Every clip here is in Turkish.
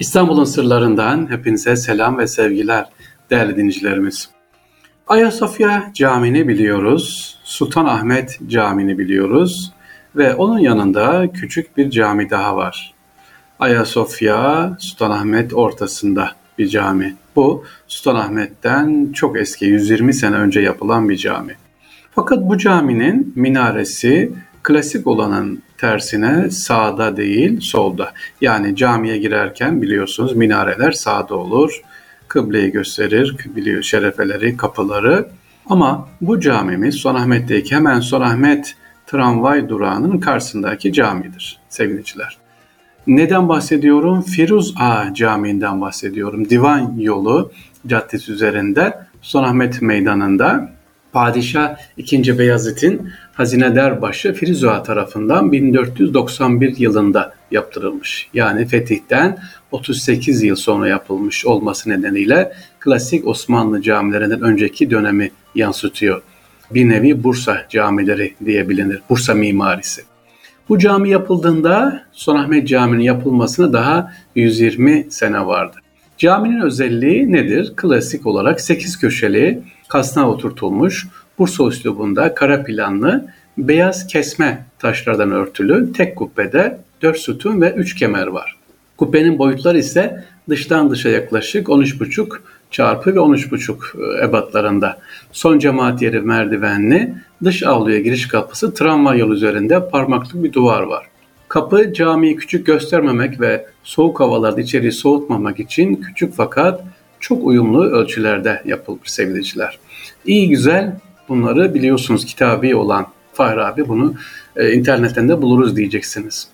İstanbul'un sırlarından hepinize selam ve sevgiler değerli dinleyicilerimiz. Ayasofya Camii'ni biliyoruz, Sultanahmet Camii'ni biliyoruz ve onun yanında küçük bir cami daha var. Ayasofya Sultanahmet ortasında bir cami. Bu Sultanahmet'ten çok eski 120 sene önce yapılan bir cami. Fakat bu caminin minaresi klasik olanın tersine sağda değil solda. Yani camiye girerken biliyorsunuz minareler sağda olur. Kıbleyi gösterir, biliyor şerefeleri, kapıları. Ama bu camimiz Sonahmet'teki hemen Sonahmet tramvay durağının karşısındaki camidir sevgiliciler. Neden bahsediyorum? Firuz Ağa Camii'nden bahsediyorum. Divan Yolu Caddesi üzerinde Sonahmet Meydanı'nda Padişah II. Beyazıt'in hazinedar başı Firuzaa tarafından 1491 yılında yaptırılmış. Yani fetihten 38 yıl sonra yapılmış olması nedeniyle klasik Osmanlı camilerinden önceki dönemi yansıtıyor. Bir nevi Bursa camileri diye bilinir. Bursa mimarisi. Bu cami yapıldığında Sultanahmet Camii'nin yapılmasına daha 120 sene vardı. Caminin özelliği nedir? Klasik olarak 8 köşeli kasna oturtulmuş Bursa üslubunda kara planlı beyaz kesme taşlardan örtülü tek kubbede 4 sütun ve 3 kemer var. Kubbenin boyutları ise dıştan dışa yaklaşık 13,5 çarpı ve 13,5 e, ebatlarında. Son cemaat yeri merdivenli, dış avluya giriş kapısı tramvay yolu üzerinde parmaklık bir duvar var. Kapı camiyi küçük göstermemek ve soğuk havalarda içeriği soğutmamak için küçük fakat çok uyumlu ölçülerde yapılmış sevgiliciler. İyi güzel bunları biliyorsunuz kitabi olan Fahri abi bunu e, internetten de buluruz diyeceksiniz.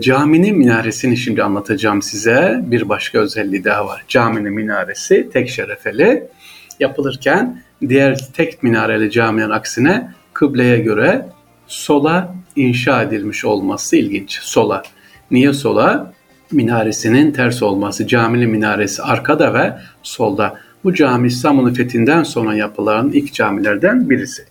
Caminin minaresini şimdi anlatacağım size. Bir başka özelliği daha var. Caminin minaresi tek şerefeli yapılırken diğer tek minareli caminin aksine kıbleye göre sola inşa edilmiş olması ilginç. Sola. Niye sola? Minaresinin ters olması. Caminin minaresi arkada ve solda. Bu cami İstanbul'un fethinden sonra yapılan ilk camilerden birisi.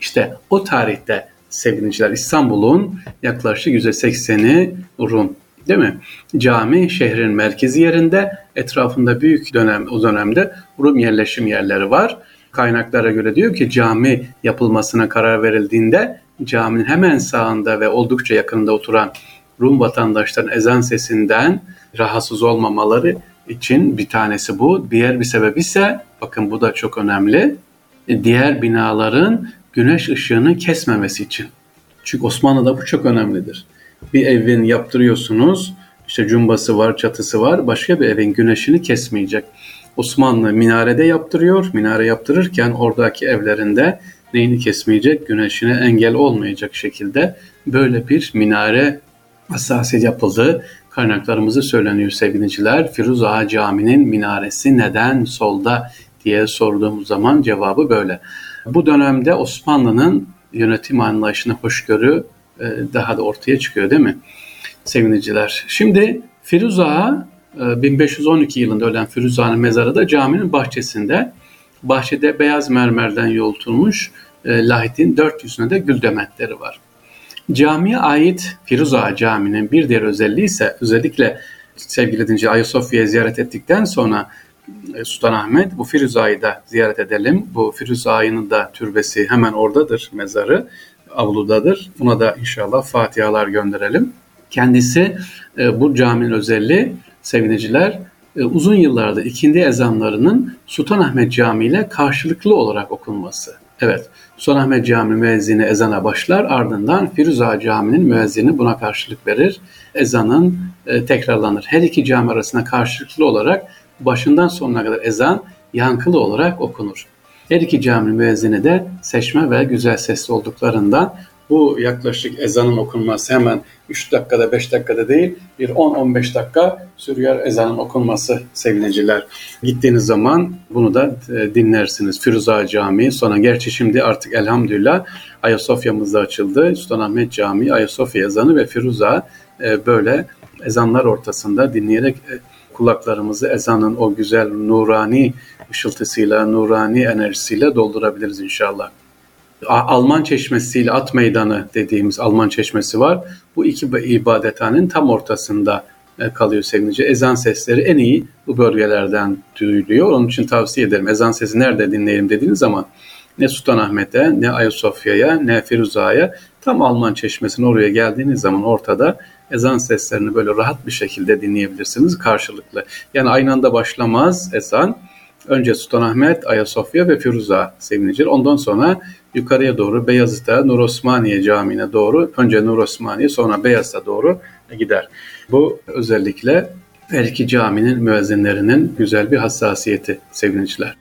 İşte o tarihte sevgiliciler İstanbul'un yaklaşık %80'i Rum değil mi? Cami şehrin merkezi yerinde etrafında büyük dönem o dönemde Rum yerleşim yerleri var. Kaynaklara göre diyor ki cami yapılmasına karar verildiğinde caminin hemen sağında ve oldukça yakınında oturan Rum vatandaşların ezan sesinden rahatsız olmamaları için bir tanesi bu. Diğer bir sebep ise bakın bu da çok önemli. Diğer binaların güneş ışığını kesmemesi için. Çünkü Osmanlı'da bu çok önemlidir. Bir evin yaptırıyorsunuz, işte cumbası var, çatısı var, başka bir evin güneşini kesmeyecek. Osmanlı minarede yaptırıyor, minare yaptırırken oradaki evlerinde neyini kesmeyecek, güneşine engel olmayacak şekilde böyle bir minare hassasiyet yapıldı. Kaynaklarımızı söyleniyor sevgiliciler. Firuz Ağa Camii'nin minaresi neden solda diye sorduğumuz zaman cevabı böyle. Bu dönemde Osmanlı'nın yönetim anlayışına hoşgörü e, daha da ortaya çıkıyor değil mi? Seviniciler. Şimdi Firuza 1512 yılında ölen Firuza'nın mezarı da caminin bahçesinde. Bahçede beyaz mermerden yoğultulmuş e, lahitin dört yüzünde de gül demetleri var. Camiye ait Firuza Camii'nin bir diğer özelliği ise özellikle sevgili dinci Ayasofya'yı ziyaret ettikten sonra e, Sultanahmet bu Firuza'yı da ziyaret edelim. Bu Firuza'nın da türbesi hemen oradadır mezarı avludadır. Buna da inşallah fatihalar gönderelim. Kendisi e, bu caminin özelliği sevineciler e, uzun yıllarda ikindi ezanlarının Sultanahmet Camii ile karşılıklı olarak okunması. Evet, Sultanahmet Camii müezzini ezana başlar ardından Firuza Camii'nin müezzini buna karşılık verir. Ezanın e, tekrarlanır. Her iki cami arasında karşılıklı olarak başından sonuna kadar ezan yankılı olarak okunur. Her iki cami müezzini de seçme ve güzel sesli olduklarından bu yaklaşık ezanın okunması hemen 3 dakikada 5 dakikada değil bir 10-15 dakika sürüyor ezanın okunması sevgiliciler. Gittiğiniz zaman bunu da e, dinlersiniz. Firuza Camii sonra gerçi şimdi artık elhamdülillah Ayasofya'mız da açıldı. Sultanahmet Camii, Ayasofya ezanı ve Firuza e, böyle ezanlar ortasında dinleyerek e, kulaklarımızı ezanın o güzel nurani ışıltısıyla, nurani enerjisiyle doldurabiliriz inşallah. Alman çeşmesiyle at meydanı dediğimiz Alman çeşmesi var. Bu iki ibadethanenin tam ortasında e, kalıyor sevinci. Ezan sesleri en iyi bu bölgelerden duyuluyor. Onun için tavsiye ederim. Ezan sesi nerede dinleyelim dediğiniz zaman ne Sultanahmet'e, ne Ayasofya'ya, ne Firuza'ya tam Alman çeşmesine oraya geldiğiniz zaman ortada ezan seslerini böyle rahat bir şekilde dinleyebilirsiniz karşılıklı. Yani aynı anda başlamaz ezan. Önce Sultanahmet, Ayasofya ve Firuza sevinilir. Ondan sonra yukarıya doğru Beyazıt'a, Nur Osmaniye Camii'ne doğru, önce Nur Osmaniye sonra Beyazıt'a doğru gider. Bu özellikle her iki caminin müezzinlerinin güzel bir hassasiyeti sevinçler.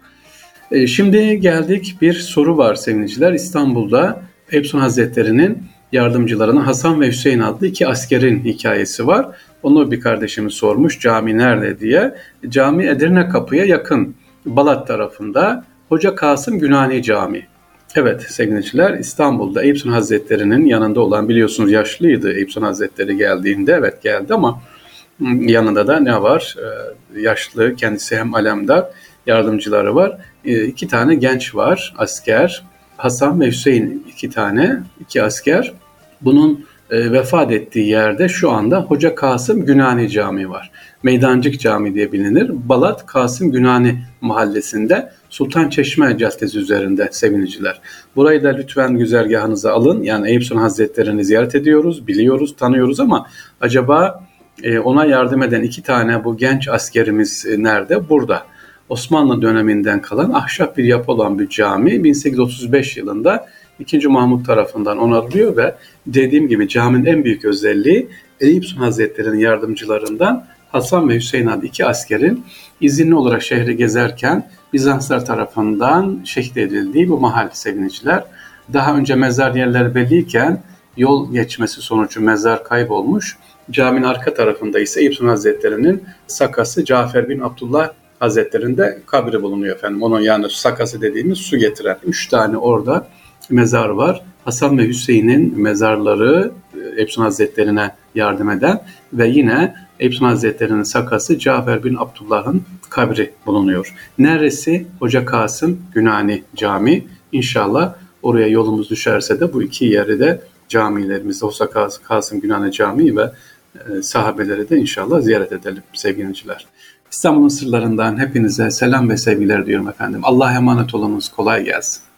E, şimdi geldik bir soru var sevinçler. İstanbul'da Eyüp Hazretleri'nin yardımcılarına Hasan ve Hüseyin adlı iki askerin hikayesi var. Onu bir kardeşimiz sormuş cami nerede diye. Cami Edirne Kapı'ya yakın Balat tarafında Hoca Kasım Günani Camii. Evet sevgiliciler İstanbul'da Eyüp Hazretleri'nin yanında olan biliyorsunuz yaşlıydı Eyüp Hazretleri geldiğinde evet geldi ama yanında da ne var? Ee, yaşlı kendisi hem alemdar yardımcıları var. Ee, iki tane genç var asker Hasan ve Hüseyin iki tane iki asker. Bunun e, vefat ettiği yerde şu anda Hoca Kasım Günani Camii var. Meydancık Camii diye bilinir. Balat Kasım Günani mahallesinde Sultan Çeşme Caddesi üzerinde seviniciler. Burayı da lütfen güzergahınıza alın. Yani Eyüp Sultan Hazretleri'ni ziyaret ediyoruz, biliyoruz, tanıyoruz ama acaba e, ona yardım eden iki tane bu genç askerimiz e, nerede? Burada. Osmanlı döneminden kalan ahşap bir yapı olan bir cami 1835 yılında 2. Mahmut tarafından onarılıyor ve dediğim gibi caminin en büyük özelliği Eyüp Sultan Hazretleri'nin yardımcılarından Hasan ve Hüseyin adlı iki askerin izinli olarak şehri gezerken Bizanslar tarafından şehit edildiği bu mahal seviniciler. Daha önce mezar yerleri belliyken yol geçmesi sonucu mezar kaybolmuş. Caminin arka tarafında ise Sultan Hazretleri'nin sakası Cafer bin Abdullah Hazretleri'nde kabri bulunuyor efendim. Onun yani sakası dediğimiz su getiren. Üç tane orada mezar var. Hasan ve Hüseyin'in mezarları Epson Hazretleri'ne yardım eden ve yine Epson Hazretleri'nin sakası Cafer bin Abdullah'ın kabri bulunuyor. Neresi? Hoca Kasım Günani Cami. İnşallah oraya yolumuz düşerse de bu iki yeri de camilerimizde Hoca Kasım Günani Camii ve e, sahabeleri de inşallah ziyaret edelim sevgiliciler. İstanbul'un sırlarından hepinize selam ve sevgiler diyorum efendim. Allah'a emanet olunuz. Kolay gelsin.